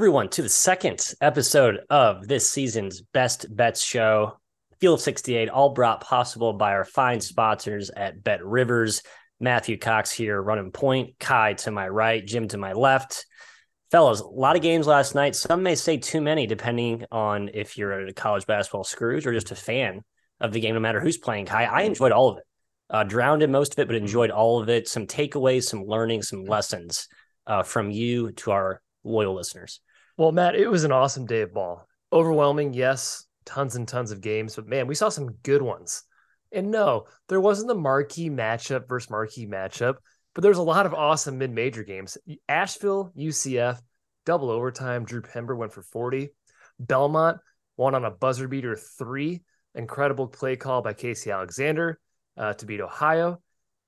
everyone to the second episode of this season's Best Bets Show. Field of 68, all brought possible by our fine sponsors at Bet Rivers. Matthew Cox here running point, Ky to my right, Jim to my left. Fellas, a lot of games last night. Some may say too many, depending on if you're a college basketball Scrooge or just a fan of the game, no matter who's playing. Ky, I enjoyed all of it. Uh, drowned in most of it, but enjoyed all of it. Some takeaways, some learning, some lessons uh, from you to our loyal listeners. Well, Matt, it was an awesome day of ball. Overwhelming, yes, tons and tons of games, but man, we saw some good ones. And no, there wasn't the marquee matchup versus marquee matchup, but there's a lot of awesome mid-major games. Asheville, UCF, double overtime. Drew Pember went for 40. Belmont won on a buzzer beater three. Incredible play call by Casey Alexander uh, to beat Ohio.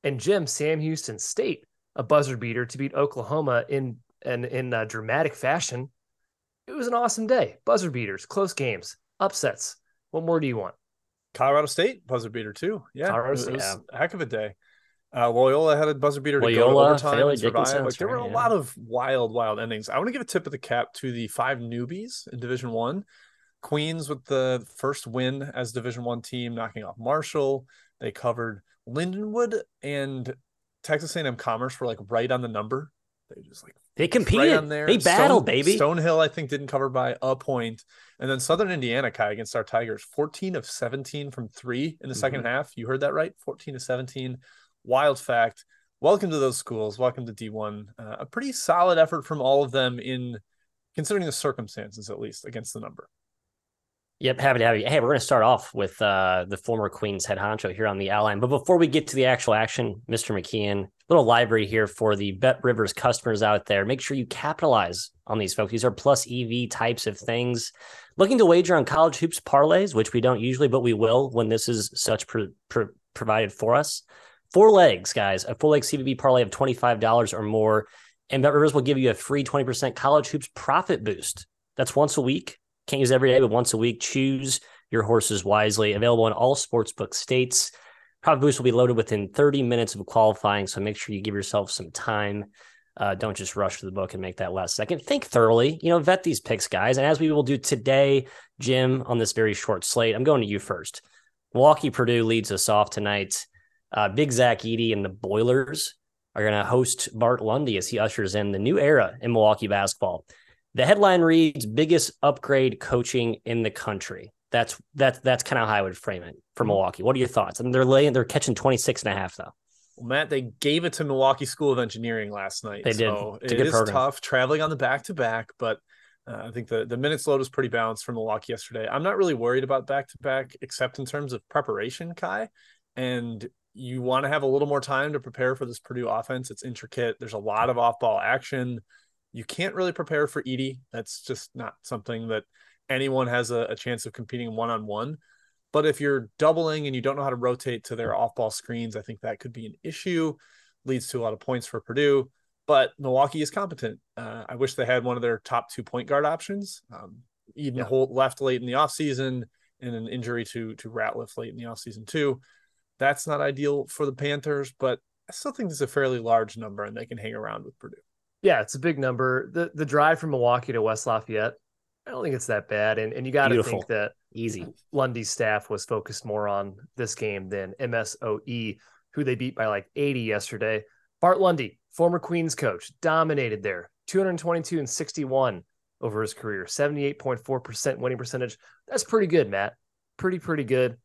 And Jim, Sam Houston State, a buzzer beater to beat Oklahoma in in, in dramatic fashion it was an awesome day. Buzzer beaters, close games, upsets. What more do you want? Colorado State buzzer beater too. Yeah, Colorado it, State, was yeah. a heck of a day. Uh, Loyola had a buzzer beater to Loyola, go to overtime Fairleigh survive. Like there were a yeah. lot of wild, wild endings. I want to give a tip of the cap to the five newbies in Division One. Queens with the first win as Division One team, knocking off Marshall. They covered Lindenwood and Texas A&M Commerce were like right on the number. They just like They competed. right on there. They battled, Stone- baby. Stonehill, I think, didn't cover by a point. And then Southern Indiana, Ky, against our Tigers, 14 of 17 from three in the 2nd Mm-hmm. half. You heard that right? 14 to 17. Wild fact. Welcome to those schools. Welcome to D1. Uh, a pretty solid effort from all of them in considering the circumstances, at least against the number. Yep, happy to have you. Hey, we're going to start off with uh, the former Queens head honcho here on the outline. But before we get to the actual action, Mr. McKeon, little library here for the Bet Rivers customers out there. Make sure you capitalize on these folks. These are plus EV types of things. Looking to wager on college hoops parlays, which we don't usually, but we will when this is such pro- pro- provided for us. Four legs, guys. A four leg CBB parlay of $25 or more. And Bet Rivers will give you a free 20% college hoops profit boost. That's once a week. Can't use every day, but once a week. Choose your horses wisely. Available in all sportsbook states. Profit boost will be loaded within 30 minutes of qualifying. So make sure you give yourself some time. Uh, don't just rush to the book and make that last second. Think thoroughly. You know, vet these picks, guys. And as we will do today, Jim, on this very short slate, I'm going to you first. Milwaukee Purdue leads us off tonight. Uh, Big Zach Edey and the Boilers are going to host Bart Lundy as he ushers in the new era in Milwaukee basketball. The headline reads biggest upgrade coaching in the country. That's that's that's kind of how I would frame it for Milwaukee. What are your thoughts? I mean, they're laying they're catching 26 and a half though. Well, Matt, they gave it to Milwaukee School of Engineering last night. They did. So It's a good is program. tough traveling on the back to back, but uh, I think the, the minutes load was pretty balanced for Milwaukee yesterday. I'm not really worried about back to back, except in terms of preparation, Ky. And you want to have a little more time to prepare for this Purdue offense. It's intricate. There's a lot of off ball action. You can't really prepare for Edey. That's just not something that anyone has a, a chance of competing one on one. But if you're doubling and you don't know how to rotate to their off ball screens, I think that could be an issue. Leads to a lot of points for Purdue. But Milwaukee is competent. Uh, I wish they had one of their top two point guard options. Um, Eden Yeah. Holt left late in the offseason and an injury to to Ratliff late in the offseason too. That's not ideal for the Panthers, but I still think it's a fairly large number and they can hang around with Purdue. Yeah, it's a big number. The the drive from Milwaukee to West Lafayette, I don't think it's that bad. And and you got to think that Easy. Lundy's staff was focused more on this game than MSOE, who they beat by like 80 yesterday. Bart Lundy, former Queens coach, dominated there, 222 and 61 over his career, 78.4% winning percentage. That's pretty good, Matt. Pretty, pretty good.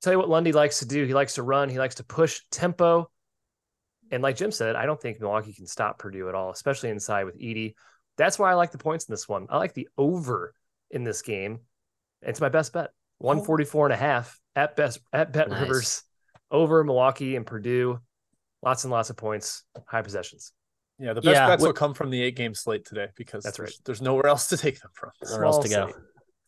Tell you what Lundy likes to do. He likes to run, he likes to push tempo. And like Jim said, I don't think Milwaukee can stop Purdue at all, especially inside with Edey. That's why I like the points in this one. I like the over in this game. It's my best bet. 144 and a half at best at Bet Nice. Rivers over Milwaukee and Purdue. Lots and lots of points, high possessions. Yeah, the best Yeah, bets what- will come from the eight game slate today because That's there's, right. there's nowhere else to take them from. Nowhere else to go. slate.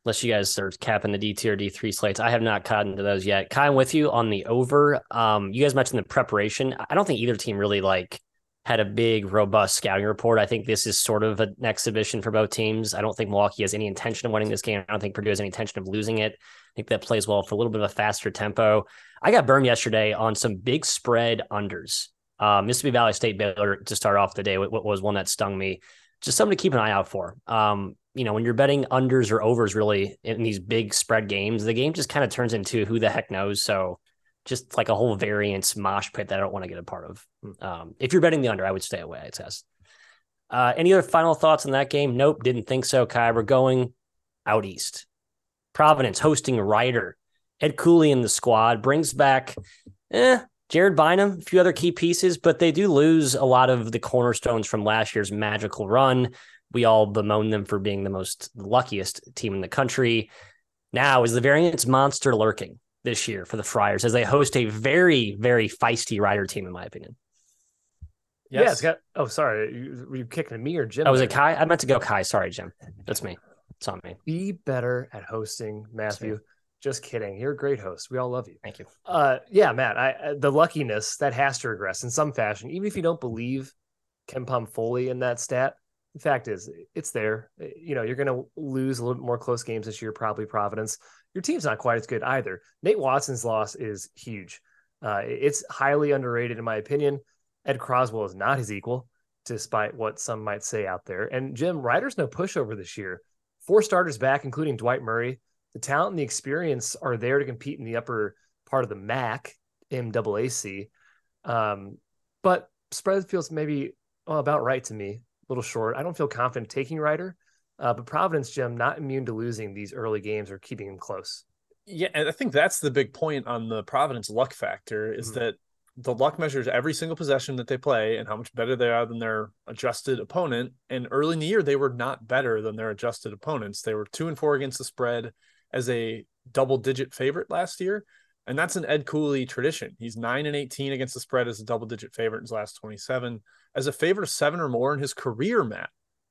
Unless you guys are capping the D tier, D three slates. I have not caught into those yet. Ky, I'm with you on the over. Um, you guys mentioned the preparation. I don't think either team really like had a big, robust scouting report. I think this is sort of an exhibition for both teams. I don't think Milwaukee has any intention of winning this game. I don't think Purdue has any intention of losing it. I think that plays well for a little bit of a faster tempo. I got burned yesterday on some big spread unders. Uh, Mississippi Valley State Baylor to start off the day. What was one that stung me? just something to keep an eye out for. Um, you know, when you're betting unders or overs really in these big spread games, the game just kind of turns into who the heck knows. So just like a whole variance mosh pit that I don't want to get a part of. Um, if you're betting the under, I would stay away, I guess. Uh, any other final thoughts on that game? Nope, didn't think so, Ky. We're going out east. Providence hosting Rider. Ed Cooley in the squad brings back eh, Jared Bynum, a few other key pieces, but they do lose a lot of the cornerstones from last year's magical run. We all bemoan them for being the most luckiest team in the country. Now, is the variance monster lurking this year for the Friars as they host a very, very feisty Rider team, in my opinion? Yes. Yeah, it's got. Oh, sorry. Were you kicking me or Jim? Oh, was it Ky? I meant to go Ky. Sorry, Jim. That's me. It's on me. Be better at hosting, Matthew. Just kidding. You're a great host. We all love you. Thank you. Uh, yeah, Matt. I the luckiness that has to regress in some fashion, even if you don't believe KenPom fully in that stat. Fact is, it's there. You know, you're going to lose a little bit more close games this year, probably Providence. Your team's not quite as good either. Nate Watson's loss is huge. Uh, it's highly underrated, in my opinion. Ed Croswell is not his equal, despite what some might say out there. And Jim Rider's no pushover this year. Four starters back, including Dwight Murray. The talent and the experience are there to compete in the upper part of the MAC, MAAC. Um, but spread feels maybe well, about right to me, little short. I don't feel confident taking Rider, uh, but Providence, Jim, not immune to losing these early games or keeping them close. Yeah, and I think that's the big point on the Providence luck factor is mm-hmm. that the luck measures every single possession that they play and how much better they are than their adjusted opponent. And early in the year, they were not better than their adjusted opponents. They were two and four against the spread as a double digit favorite last year. And that's an Ed Cooley tradition. He's nine and 18 against the spread as a double digit favorite in his last 27. As a favorite of seven or more in his career, Matt,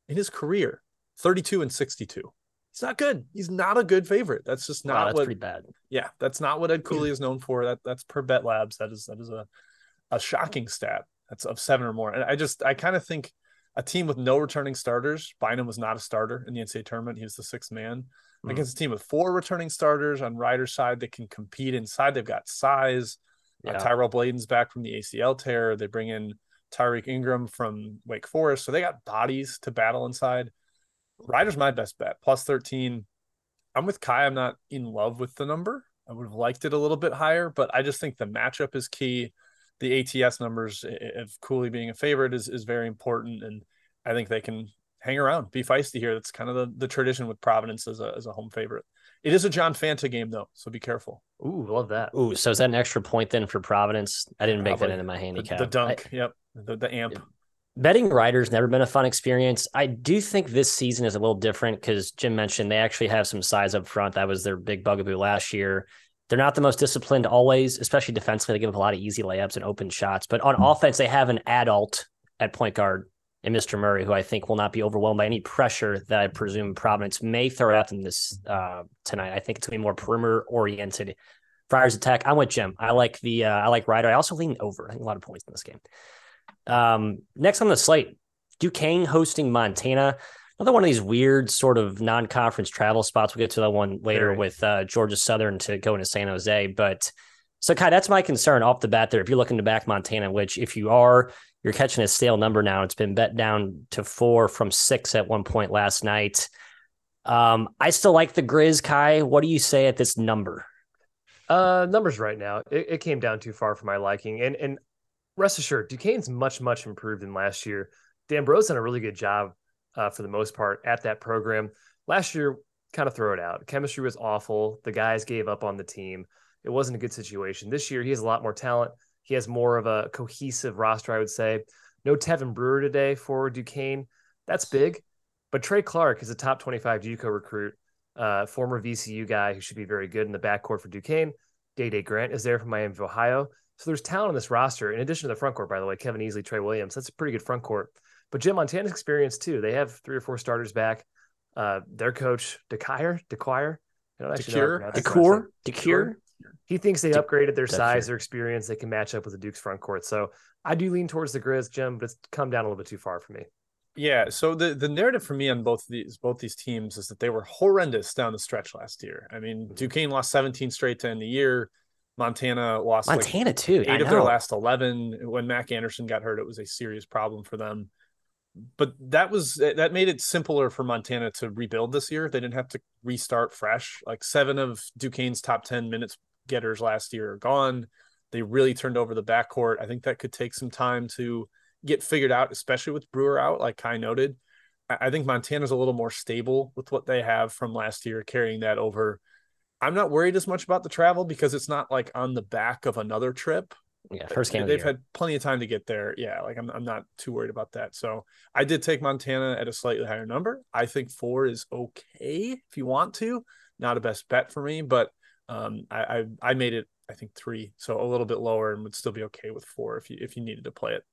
in his career, 32 and 62. He's not good. He's not a good favorite. That's just not wow, that's what, pretty bad. Yeah, that's not what Ed Cooley is known for. That that's per Bet Labs. That is that is a a shocking stat. That's of seven or more. And I just I kind of think a team with no returning starters. Bynum was not a starter in the NCAA tournament. He was the sixth man mm-hmm. against a team with four returning starters on Rider's side that can compete inside. They've got size. Uh, yeah. Uh, Tyrell Bladen's back from the ACL tear. They bring in Tyreek Ingram from Wake Forest, so they got bodies to battle inside. Rider's my best bet, plus 13. I'm with Ky. I'm not in love with the number. I would have liked it a little bit higher, but I just think the matchup is key. The ATS numbers of Cooley being a favorite is, is very important. And I think they can hang around, be feisty here. That's kind of the, the tradition with Providence as a, as a home favorite. It is a John Fanta game, though, so be careful. Ooh, love that. Ooh, so is that an extra point then for Providence? I didn't make that into my handicap. The, the dunk, I, yep, the, the amp betting Riders never been a fun experience. I do think this season is a little different because Jim mentioned they actually have some size up front. That was their big bugaboo last year. They're not the most disciplined always, especially defensively. They give up a lot of easy layups and open shots. But on hmm. offense, they have an adult at point guard and Mr. Murray, who I think will not be overwhelmed by any pressure that I presume Providence may throw at them this uh, tonight. I think it's going to be more perimeter oriented. Friars attack. I'm with Jim. I like the uh, I like Rider. I also lean over. I think a lot of points in this game. Um, next on the slate, Duquesne hosting Montana. Another one of these weird sort of non-conference travel spots. We'll get to that one later with uh, Georgia Southern to go into San Jose. But so, Ky, that's my concern off the bat there. If you're looking to back Montana, which if you are, you're catching a stale number now. It's been bet down to four from six at one point last night. Um, I still like the Grizz, Ky. What do you say at this number? Uh, numbers right now, it, it came down too far for my liking, and and rest assured, Duquesne's much, much improved than last year. Dambrot's done a really good job uh, for the most part at that program. Last year, kind of throw it out. Chemistry was awful. The guys gave up on the team. It wasn't a good situation. This year, he has a lot more talent. He has more of a cohesive roster, I would say. No Tevin Brewer today for Duquesne. That's big. But Tre Clark is a top 25 JUCO recruit, uh, former VCU guy who should be very good in the backcourt for Duquesne. Dae Dae Grant is there from Miami of Ohio. So there's talent on this roster. In addition to the front court, by the way, Kevin Easley, Trey Williams. That's a pretty good front court. But Jim Montana's experience too. They have three or four starters back. Uh, their coach, DeCire, DeQuire, I don't actually Decure, know. Decure, Decure. He thinks they upgraded their size, their experience. They can match up with the Duke's front court. So I do lean towards the Grizz, Jim, but it's come down a little bit too far for me. Yeah, so the the narrative for me on both these both these teams is that they were horrendous down the stretch last year. I mean, mm-hmm. Duquesne lost 17 straight to end the year. Montana lost Montana like too. Eight of their last eleven. When Mac Anderson got hurt, it was a serious problem for them. but that was that made it simpler for Montana to rebuild this year. They didn't have to restart fresh. Like seven of Duquesne's top 10 minutes getters last year are gone. They really turned over the backcourt. I think that could take some time to get figured out, especially with Brewer out, like Ky noted. I think Montana's a little more stable with what they have from last year, carrying that over. I'm not worried as much about the travel because it's not like on the back of another trip. Yeah, first game. They've the had plenty of time to get there. Yeah, like I'm, I'm not too worried about that. So I did take Montana at a slightly higher number. I think four is okay if you want to. Not a best bet for me, but um, I, I I made it. I think three, so a little bit lower, and would still be okay with four if you if you needed to play it.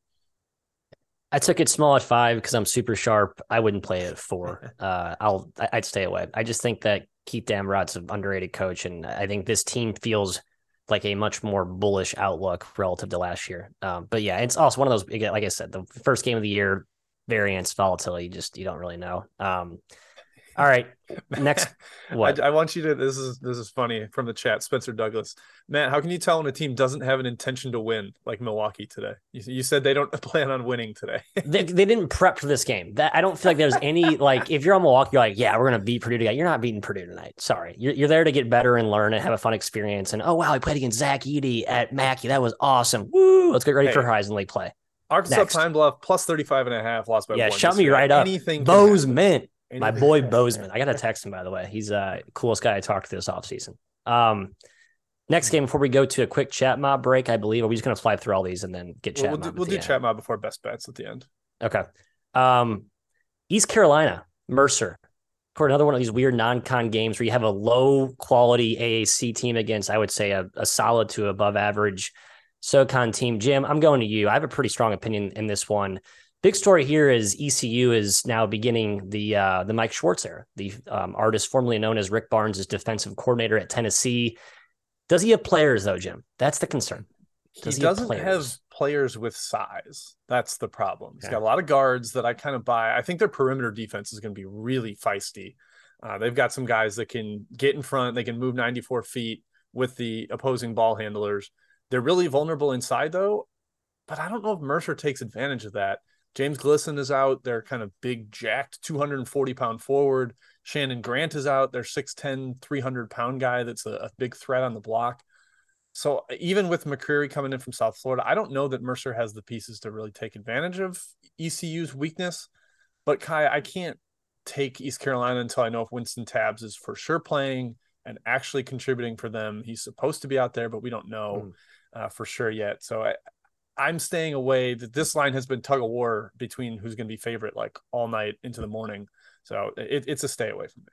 I took it small at five because I'm super sharp. I wouldn't play it at four. uh, I'll I'd stay away. I just think that Keith Dambrot's an underrated coach, and I think this team feels like a much more bullish outlook relative to last year. Um, but yeah, it's also one of those. Like I said, the first game of the year, variance, volatility, just you don't really know. Um, all right. Next, what? I, I, want you to. This is this is funny from the chat. Spencer Douglas, Matt, how can you tell when a team doesn't have an intention to win, like Milwaukee today? You, you said they don't plan on winning today. they, they didn't prep for this game. That I don't feel like there's any like if you're on Milwaukee, you're like, yeah, we're gonna beat Purdue today. You're not beating Purdue tonight. Sorry, you're you're there to get better and learn and have a fun experience. And oh wow, we played against Zach Edey at Mackey. That was awesome. Woo! Let's get ready hey. for Horizon League play. Arkansas Next. Pine Bluff plus 35 and a half lost by yeah, one. shut me right up. Anything Bozeman. My boy Bozeman. I got to text him, by the way. He's uh coolest guy I talked to this offseason. Um, next game before we go to a quick chat mob break, I believe. Are we just going to fly through all these and then get chat we'll, mob? Do, we'll do chat mob before best bets at the end. Okay. Um, East Carolina, Mercer. For another one of these weird non-con games where you have a low quality AAC team against, I would say, a, a solid to above average SoCon team. Jim, I'm going to you. I have a pretty strong opinion in this one. Big story here is ECU is now beginning the uh, the Mike Schwartz era. The um, artist formerly known as Rick Barnes is defensive coordinator at Tennessee. Does he have players though, Jim? That's the concern. Does he, he doesn't have players? have players? with size. That's the problem. He's yeah. got a lot of guards that I kind of buy. I think their perimeter defense is going to be really feisty. Uh, they've got some guys that can get in front. They can move 94 feet with the opposing ball handlers. They're really vulnerable inside though, but I don't know if Mercer takes advantage of that. James Glisson is out. They're kind of big, jacked, 240 pound forward. Shannon Grant is out. They're 6'10, 300 pound guy that's a, a, big threat on the block. So even with McCreary coming in from South Florida, I don't know that Mercer has the pieces to really take advantage of ECU's weakness. But Ky, I can't take East Carolina until I know if Wynston Tabbs is for sure playing and actually contributing for them. He's supposed to be out there, but we don't know mm. uh, for sure yet. So I, I'm staying away. That this line has been tug of war between who's going to be favorite like all night into the morning. So it, it's a stay away from me.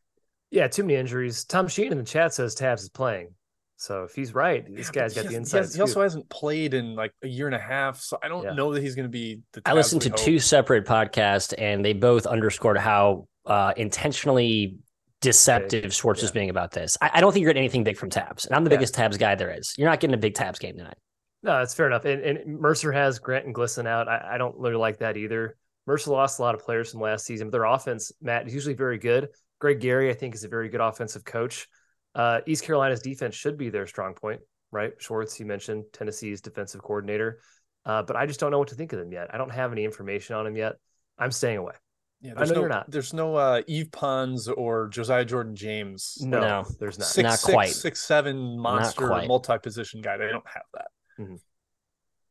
Yeah, too many injuries. Tom Sheen in the chat says Tabbs is playing. So if he's right, this yeah, guy's got the inside. He, has, he, also hasn't played in like a year and a half, so I don't yeah. know that he's going to be. The I listened to hope. two separate podcasts, and they both underscored how uh, intentionally deceptive. Schwartz yeah. is being about this. I, I, don't think you're getting anything big from Tabbs, and I'm the biggest Tabbs guy there is. You're not getting a big Tabbs game tonight. No, that's fair enough. And, and Mercer has Grant and Glisson out. I, I, don't really like that either. Mercer lost a lot of players from last season, but their offense, Matt, is usually very good. Greg Gary, I think, is a very good offensive coach. Uh, East Carolina's defense should be their strong point, right? Schwartz, you mentioned Tennessee's defensive coordinator, uh, but I just don't know what to think of them yet. I don't have any information on them yet. I'm staying away. Yeah, I know no, not. There's no uh, Yves Pons or Josiah Jordan James. No, no there's not. Six, not six, quite. Six, seven monster multi-position guy. They don't have that. Mm-hmm.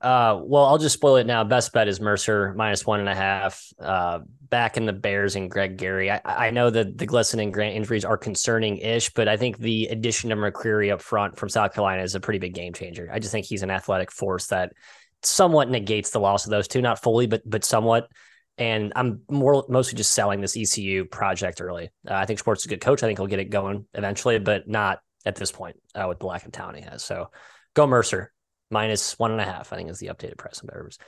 Uh, well, I'll just spoil it now. Best bet is Mercer minus one and a half. Uh, back in the Bears and Greg Gary. I, I know that the Glisson and Grant injuries are concerning ish, but I think the addition of McCreary up front from South Carolina is a pretty big game changer. I just think he's an athletic force that somewhat negates the loss of those two, not fully, but but somewhat. And I'm more mostly just selling this ECU project early. Uh, I think Schwartz is a good coach. I think he'll get it going eventually, but not at this point uh, with lack of talent he has. So go Mercer minus one and a half, I think is the updated price on Bears.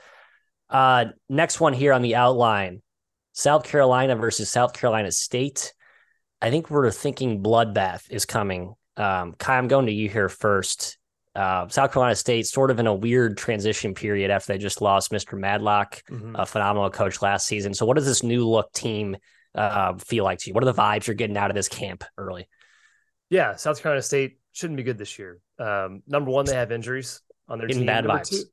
Uh, next one here on the outline South Carolina versus South Carolina State. I think we're thinking bloodbath is coming. Um, Ky, I'm going to you here first. Uh, South Carolina State sort of in a weird transition period after they just lost Mr. Madlock, mm-hmm. a phenomenal coach last season. So, what does this new look team uh, feel like to you? What are the vibes you're getting out of this camp early? Yeah, South Carolina State shouldn't be good this year. Um, number one, they have injuries on their Getting team. Bad number vibes. Two,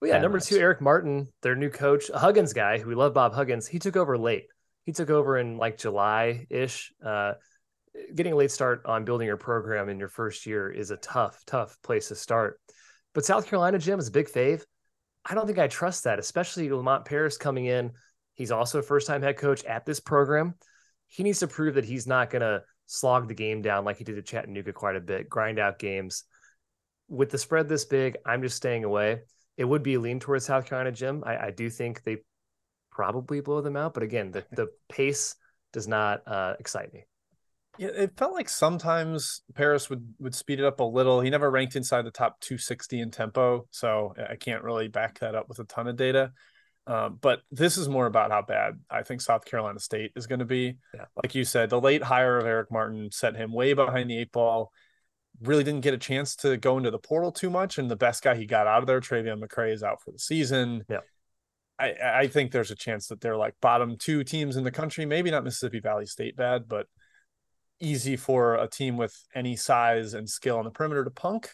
Well, yeah, number two, Eric Martin, their new coach, a Huggins guy who we love, Bob Huggins. He took over late. He took over in like July ish. Uh, getting a late start on building your program in your first year is a tough, tough place to start. But South Carolina, Jim, is a big fave. I don't think I trust that, especially Lamont Paris coming in. He's also a first time head coach at this program. He needs to prove that he's not going to slog the game down like he did at Chattanooga quite a bit, grind out games. With the spread this big, I'm just staying away it would be a lean towards South Carolina, Jim. I, I do think they probably blow them out, but again, the the pace does not uh, excite me. Yeah, it felt like sometimes Paris would would speed it up a little. He never ranked inside the top 260 in tempo, so I can't really back that up with a ton of data. Um, but this is more about how bad I think South Carolina State is going to be. Yeah. Like you said, the late hire of Eric Martin set him way behind the eight ball really didn't get a chance to go into the portal too much. And the best guy he got out of there, Travion McCray, is out for the season. Yeah. I, I think there's a chance that they're like bottom two teams in the country. Maybe not Mississippi Valley State bad, but easy for a team with any size and skill on the perimeter to punk.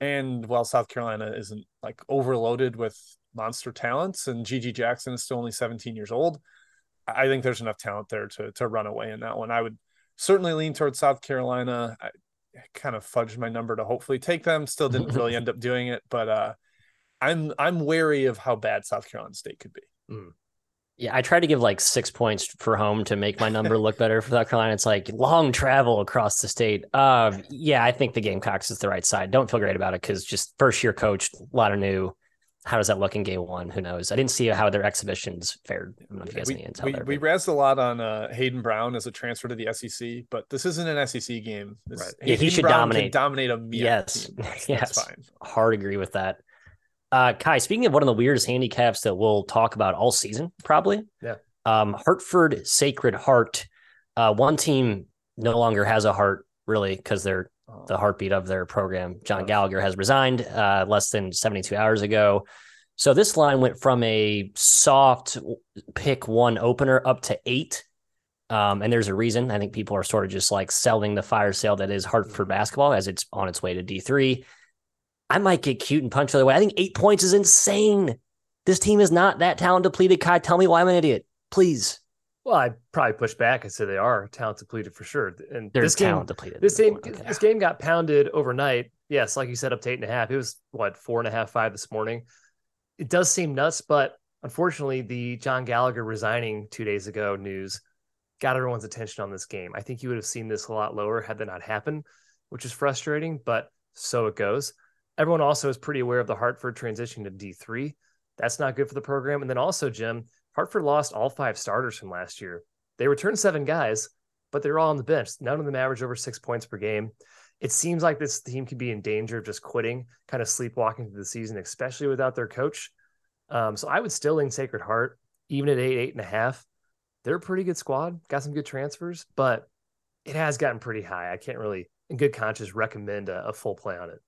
And while South Carolina isn't like overloaded with monster talents and GG Jackson is still only 17 years old, I think there's enough talent there to to run away in that one. I would certainly lean towards South Carolina. I, kind of fudged my number to hopefully take them. Still didn't really end up doing it, but uh, I'm I'm wary of how bad South Carolina State could be. Mm. Yeah, I tried to give like six points for home to make my number look better for South Carolina. It's like long travel across the state. Uh, yeah, I think the Gamecocks is the right side. Don't feel great about it because just first year coach, a lot of new how does that look in game one? Who knows? I didn't see how their exhibitions fared. I don't know if you guys we, any intel we, there. We razzed a lot on uh, Hayden Brown as a transfer to the SEC, but this isn't an SEC game. This, right. Yeah, he should Brown dominate. dominate a yes, that's, yes. That's fine. Hard agree with that. Uh, Ky, speaking of one of the weirdest handicaps that we'll talk about all season, probably. Yeah. Um, Hartford Sacred Heart. Uh, one team no longer has a heart really because they're. The heartbeat of their program. John Gallagher has resigned uh, less than 72 hours ago. So this line went from a soft pick one opener up to eight. Um, and there's a reason. I think people are sort of just like selling the fire sale that is Hartford basketball as it's on its way to D3. I might get cute and punch the other way. I think eight points is insane. This team is not that talent depleted. Ky, tell me why I'm an idiot, please. Well, I probably push back and say they are talent depleted for sure. And They're this talent game, depleted. This game, okay. this game got pounded overnight. Yes, like you said, up to eight and a half. It was what four and a half, five this morning it does seem nuts, but unfortunately, the John Gallagher resigning two days ago news got everyone's attention on this game. I think you would have seen this a lot lower had that not happened, which is frustrating, but so it goes. Everyone also is pretty aware of the Hartford transition to D3. That's not good for the program. And then also, Jim, Hartford lost all five starters from last year. They returned seven guys, but they're all on the bench. None of them average over six points per game. It seems like this team could be in danger of just quitting, kind of sleepwalking through the season, especially without their coach. Um, so I would still lean Sacred Heart, even at eight, eight and a half. They're a pretty good squad, got some good transfers, but it has gotten pretty high. I can't really, in good conscience, recommend a, a full play on it.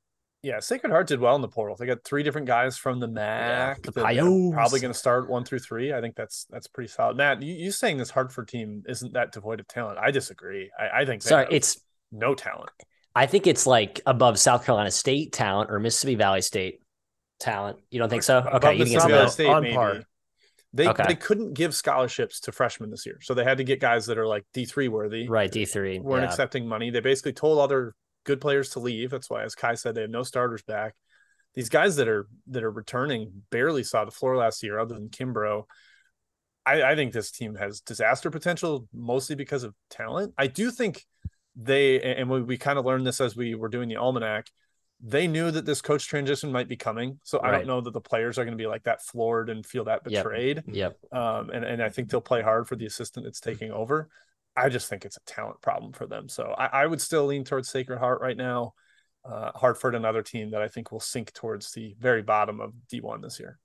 Yeah, Sacred Heart did well in the portal. They got three different guys from the MAC. Yeah, the Probably going to start one through three. I think that's that's pretty solid. Matt, you, you saying this Hartford team isn't that devoid of talent? I disagree. I, I think sorry, it's no talent. I think it's like above South Carolina State talent or Mississippi Valley State talent. You don't think so? Okay, you think it's Valley State, on maybe. par. They okay. they couldn't give scholarships to freshmen this year, so they had to get guys that are like D three worthy. Right, D three weren't yeah. accepting money. They basically told other good players to leave. That's why, as Ky said, they have no starters back. These guys that are that are returning barely saw the floor last year, other than Kimbrough. I, I think this team has disaster potential, mostly because of talent. I do think they and we, we kind of learned this as we were doing the almanac they knew that this coach transition might be coming so right. i don't know that the players are going to be like that floored and feel that betrayed yep, yep. Um, and, and i think they'll play hard for the assistant that's taking over i just think it's a talent problem for them so i, I would still lean towards sacred heart right now uh, hartford another team that i think will sink towards the very bottom of d1 this year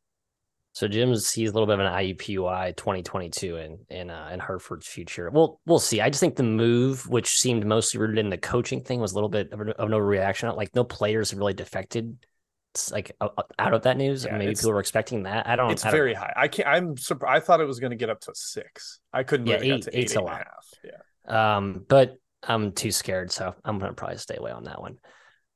so Jim sees a little bit of an IUPUI 2022 in in uh, in Hartford's future. We'll we'll see. I just think the move, which seemed mostly rooted in the coaching thing, was a little bit of, of no reaction. Like no players have really defected. Like out of that news. Yeah, maybe people were expecting that. I don't. Know. It's I don't, very high. I can't. I'm surprised. I thought it was going to get up to six. I couldn't. Yeah, eight, eight's eight a lot. Yeah. Um, but I'm too scared, so I'm going to probably stay away on that one.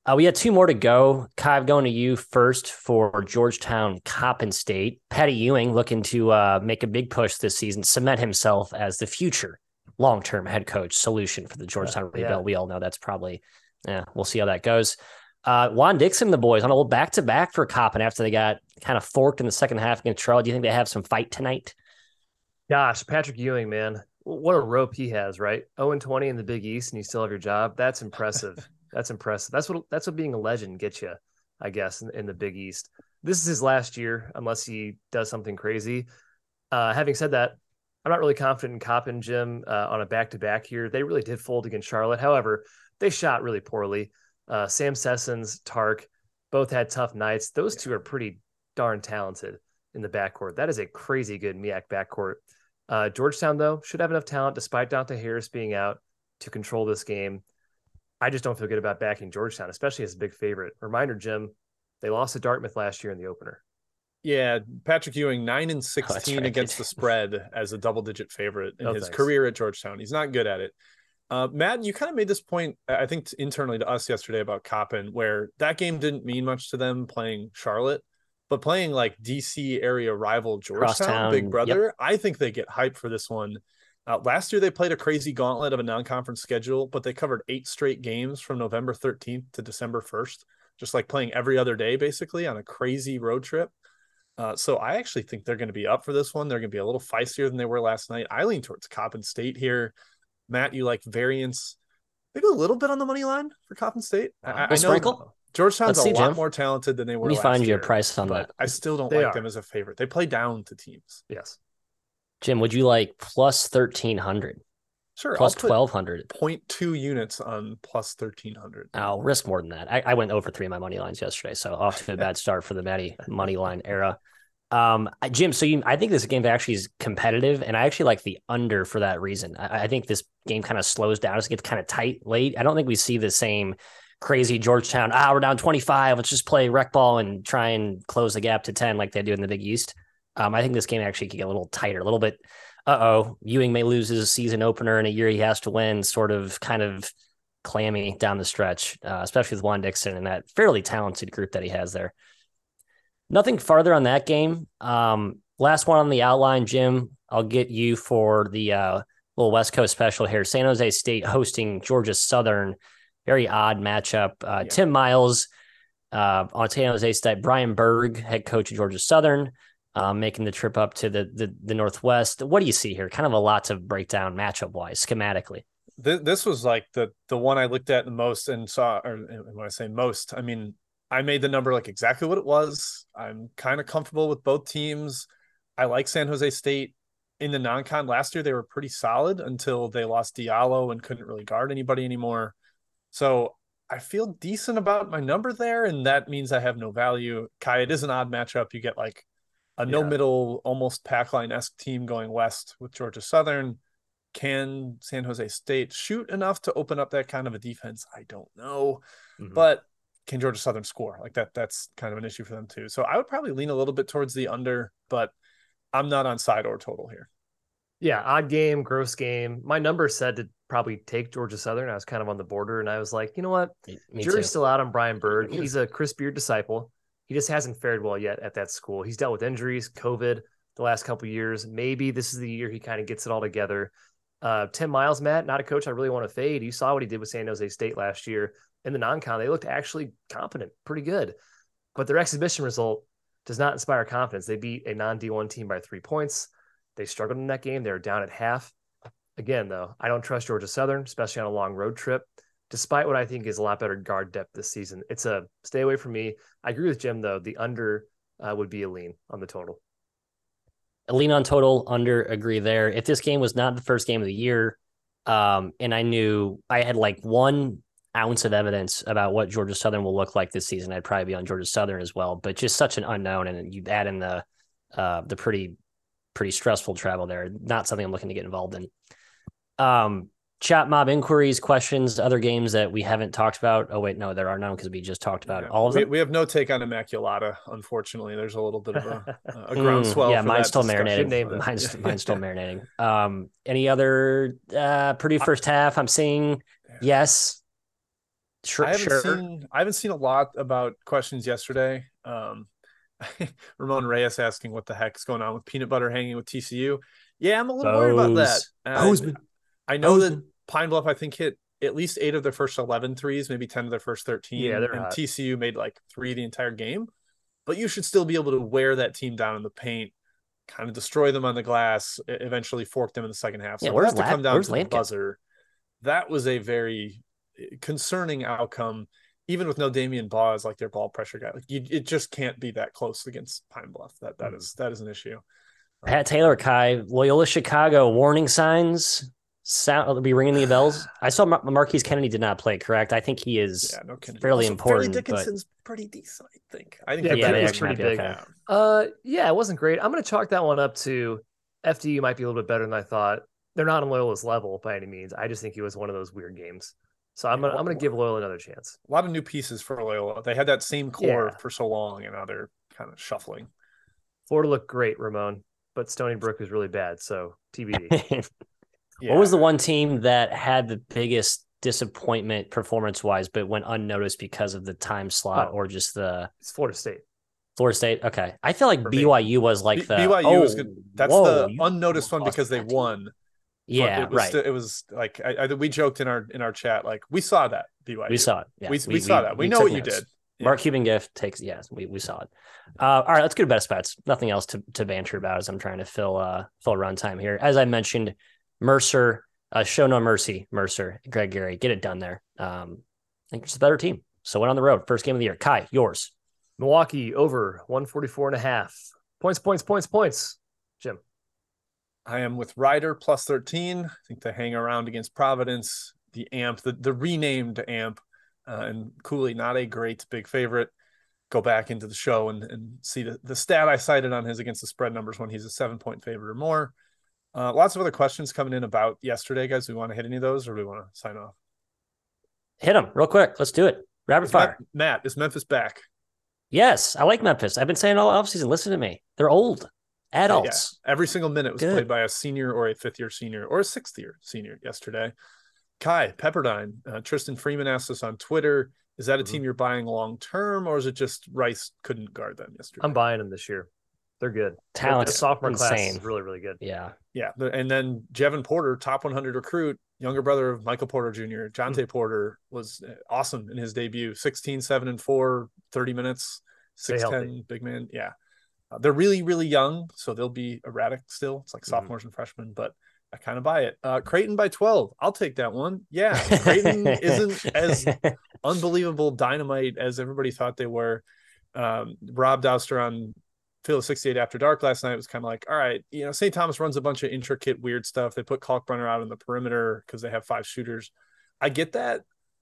Uh, we had two more to go. Ky, going to you first for Georgetown Coppin State. Patty Ewing looking to uh, make a big push this season, cement himself as the future long term head coach solution for the Georgetown yeah, rebuild. Yeah. We all know that's probably, yeah, we'll see how that goes. Uh, Juan Dixon, the boys on a little back to back for Coppin after they got kind of forked in the second half against Charlotte. Do you think they have some fight tonight? Gosh, Patrick Ewing, man, what a rope he has, right? 0 and 20 in the Big East, and you still have your job. That's impressive. That's impressive. That's what that's what being a legend gets you, I guess, in, in the Big East. This is his last year, unless he does something crazy. Uh, having said that, I'm not really confident in Coppin Jim uh, on a back to back here. They really did fold against Charlotte. However, they shot really poorly. Uh, Sam Sessoms, Tark, both had tough nights. Those two are pretty darn talented in the backcourt. That is a crazy good MEAC backcourt. Uh, Georgetown, though, should have enough talent, despite Dante Harris being out, to control this game. I just don't feel good about backing Georgetown, especially as a big favorite. Reminder, Jim, they lost to Dartmouth last year in the opener. Yeah, Patrick Ewing nine and oh, sixteen oh, right. against the spread as a double digit favorite in oh, his thanks. career at Georgetown. He's not good at it. Uh, Matt, you kind of made this point, I think, internally to us yesterday about Coppin, where that game didn't mean much to them playing Charlotte, but playing like DC area rival Georgetown, Crosstown, Big Brother, yep. I think they get hyped for this one. Uh, last year, they played a crazy gauntlet of a non conference schedule, but they covered eight straight games from November 13th to December 1st, just like playing every other day, basically, on a crazy road trip. Uh, so I actually think they're going to be up for this one. They're going to be a little feistier than they were last night. I lean towards Coppin State here. Matt, you like variance, maybe a little bit on the money line for Coppin State. I, oh, I know sprinkle. Georgetown's Let's a see, lot Jim. more talented than they were. Let me find you a price on that. I still don't they like are. them as a favorite. They play down to teams. Yes. Jim, would you like plus thirteen hundred? Sure. Plus twelve hundred. 0.2 units on plus thirteen hundred. I'll risk more than that. I, I, went over three of my money lines yesterday, so off to a bad start for the Maddie money line era. Um, Jim, so you, I think this game actually is competitive, and I actually like the under for that reason. I, I think this game kind of slows down, it gets kind of tight late. I don't think we see the same crazy Georgetown. Ah, we're down twenty five. Let's just play rec ball and try and close the gap to ten like they do in the Big East. Um, I think this game actually could get a little tighter, a little bit. Uh oh, Ewing may lose his season opener in a year he has to win. Sort of, kind of clammy down the stretch, uh, especially with Juan Dixon and that fairly talented group that he has there. Nothing farther on that game. Um, last one on the outline, Jim. I'll get you for the uh, little West Coast special here. San Jose State hosting Georgia Southern. Very odd matchup. Uh, yeah. Tim Miles uh, on San Jose State. Brian Burg, head coach of Georgia Southern um, making the trip up to the, the, the Northwest. What do you see here? Kind of a lot to break down matchup wise, schematically. This, this was like the the one I looked at the most and saw. Or when I say most, I mean I made the number like exactly what it was. I'm kind of comfortable with both teams. I like San Jose State in the non-con last year. They were pretty solid until they lost Diallo and couldn't really guard anybody anymore. So I feel decent about my number there, and that means I have no value. Kai, it is an odd matchup. You get like a no middle, almost pack line esque team going west with Georgia Southern. Can San Jose State shoot enough to open up that kind of a defense? I don't know, mm-hmm. but can Georgia Southern score? Like that, that's kind of an issue for them too. So I would probably lean a little bit towards the under, but I'm not on side or total here. Yeah, odd game, gross game. My number said to probably take Georgia Southern. I was kind of on the border, and I was like, you know what? Me Jury's too. still out on Brian Burg. He's a Chris Beard disciple he just hasn't fared well yet at that school. He's dealt with injuries, COVID the last couple years. Maybe this is the year he kind of gets it all together. Uh, Tim Miles, Matt, not a coach I really want to fade. You saw what he did with San Jose State last year in the non-con. They looked actually competent, pretty good, but their exhibition result does not inspire confidence. They beat a non-D1 team by three points. They struggled in that game. They were down at half. Again, though, I don't trust Georgia Southern, especially on a long road trip despite what I think is a lot better guard depth this season. It's a stay away from me. I agree with Jim though. The under uh, would be a lean on the total. A lean on total under agree there. If this game was not the first game of the year, um, and I knew I had like one ounce of evidence about what Georgia Southern will look like this season, I'd probably be on Georgia Southern as well. But just such an unknown, and you add in the uh, the pretty pretty stressful travel there. Not something I'm looking to get involved in. Um, chat mob inquiries, questions, other games that we haven't talked about. Oh wait, no, there are none because we just talked about yeah. all of them. We, we, have no take on Immaculata, unfortunately. There's a little bit of a, a groundswell. mm, yeah, mine's still marinating. Mine's, mine's still marinating. Um, any other uh, Purdue first half? I'm seeing yes. Sure, I haven't sure. seen I haven't seen a lot about questions yesterday. Um, Ramon Reyes asking what the heck's going on with peanut butter hanging with TCU. Yeah, I'm a little worried about that. I know that. Pine Bluff, I think, hit at least eight of their first 11 threes, maybe 10 of their first 13. Yeah, they're and hot. TCU made like three the entire game. But you should still be able to wear that team down in the paint, kind of destroy them on the glass, eventually fork them in the second half. So Yeah, where's has to La- come down where's to the buzzer. That was a very concerning outcome, even with no Damian Baugh as like their ball pressure guy. Like you, it just can't be that close against Pine Bluff. That that Mhm. is that is an issue. Pat Taylor, Ky, Loyola Chicago, warning signs. Sound be ringing the bells. I saw Mar- Marquise Kennedy did not play. Correct. I think he is. Yeah, no fairly Also, important, Fairleigh but- Dickinson's pretty decent, I think. I think Yeah, yeah, Pitt they was actually pretty might big. okay. Uh, yeah, it wasn't great. I'm going to chalk that one up to FDU might be a little bit better than I thought. They're not on Loyola's level by any means. I just think it was one of those weird games. So I'm gonna I'm gonna give Loyola another chance. a lot of new pieces for Loyola. They had that same core Yeah. for so long, and now they're kind of shuffling. Florida looked great, Ramon, but Stony Brook was really bad. So TBD. Yeah. What was the one team that had the biggest disappointment performance wise, but went unnoticed because of the time slot Oh. or just the it's Florida State. Florida State? Okay, I feel like For me. BYU was like B- the BYU oh, was good. That's whoa, the unnoticed one because they won. team. Won. But Yeah, it was right. still- it was like I, I, we joked in our in our chat, like we saw that BYU. we saw it. Yeah, we, we, saw that. We, know took what you notes. did. Yeah. Mark Cuban gift takes yes, we, we saw it. Uh, all right, let's go to best bets. Nothing else to, to banter about as I'm trying to fill uh fill runtime here. As I mentioned, Mercer, uh, show no mercy, Mercer, Greg Gary, get it done there. Um, I think it's a better team. So went on the road, first game of the year. Ky, yours. Milwaukee over 144 and a half. Points, points, points, points. Jim. I am with Rider plus 13. I think they hang around against Providence, the AMP, the, the renamed AMP, uh, and Cooley, not a great big favorite. Go back into the show and, and see the, the stat I cited on his against the spread numbers when he's a seven point favorite or more. Uh, lots of other questions coming in about yesterday, guys. Do we want to hit any of those or do we want to sign off? Hit them real quick. Let's do it. Rapid Is fire. Matt, Matt, is Memphis back? Yes, I like Memphis. I've been saying all offseason. Listen to me. They're old adults. Yeah, every single minute was Good. played by a senior or a fifth year senior or a sixth year senior yesterday. Ky Pepperdine, uh, Tristan Freeman asked us on Twitter: Is that a Mhm. team you're buying long term, or is it just Rice couldn't guard them yesterday? I'm buying them this year. They're good. Talent the sophomore class is really, really good. Yeah. yeah, and then Jevon Porter, top 100 recruit, younger brother of Michael Porter Jr. Jonte Hmm. Porter was uh, awesome in his debut. 16, 7 and 4, 30 minutes, Stay 6'10, big man. Yeah. Uh, they're really, really young, so they'll be erratic still. It's like Mhm. sophomores and freshmen, but I kind of buy it. Uh, Creighton by 12. I'll take that one. Yeah. Creighton isn't as unbelievable dynamite as everybody thought they were. Um, Rob Dauster on Field 68 After Dark last night was kind of like, all right, you know, St. Thomas runs a bunch of intricate, weird stuff. They put Kalkbrenner out on the perimeter because they have five shooters. I get that.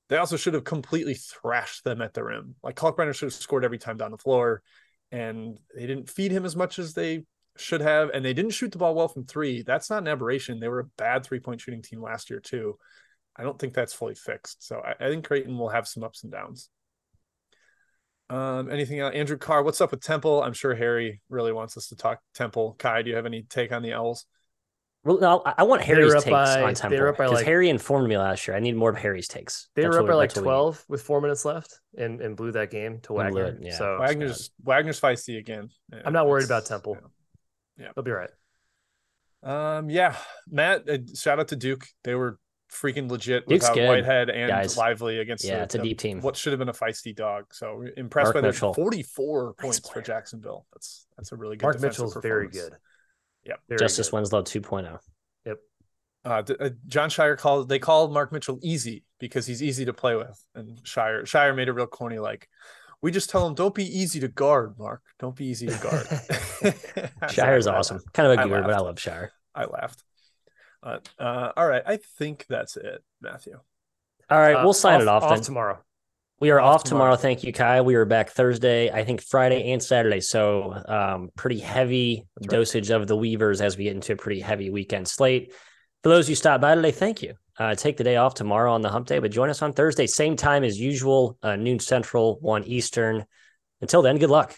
They also should have completely thrashed them at the rim. Like Kalkbrenner should have scored every time down the floor, and they didn't feed him as much as they should have, and they didn't shoot the ball well from three. That's not an aberration. They were a bad three point shooting team last year too. I don't think that's fully fixed. So I, I think Creighton will have some ups and downs. Um, anything else? Andrew Carr, what's up with Temple? I'm sure Harry really wants us to talk Temple. Ky, do you have any take on the Owls? Well, no, I I want Harry's takes by- on they Temple were up by, because like- Harry informed me last year. I need more of Harry's takes. They That's were up by like that's what we 12 with four minutes left and, and blew that game to And Wagner. it, yeah. So Wagner's Wagner's feisty again. Yeah, I'm not worried about Temple. yeah. they'll be right. Um, yeah, Matt. Uh, shout out to Duke. They were freaking legit Duke's without good, Whitehead and guys. Lively against. Yeah, the- it's a the- deep team. What should have been a feisty dog. So impressed Mark by that. Mitchell. 44 Nice points for. Jacksonville. That's that's a really good. Mark defensive Mitchell's very good. Yep. Very Justice good. Winslow oh. 2.0. Uh, d- uh, John Scheyer called. They called Mark Mitchell easy because he's easy to play with, and Scheyer Scheyer made it real corny. Like, we just tell him, don't be easy to guard, Mark. Don't be easy to guard. Scheyer's I- I- awesome. Kind of a goober, but I love Scheyer. I laughed. Uh, uh, all right, I think that's it, Matthew. All right, Uh, we'll sign it off, then. tomorrow. We are Off off, tomorrow. tomorrow. Thank you, Ky. We are back Thursday, I think Friday and Saturday. So um, pretty heavy right. dosage of the Weavers as we get into a pretty heavy weekend slate. For those who stopped by today, thank you. Uh, take the day off tomorrow on the hump day, but join us on Thursday, same time as usual, uh, noon central, one Eastern. Until then, good luck.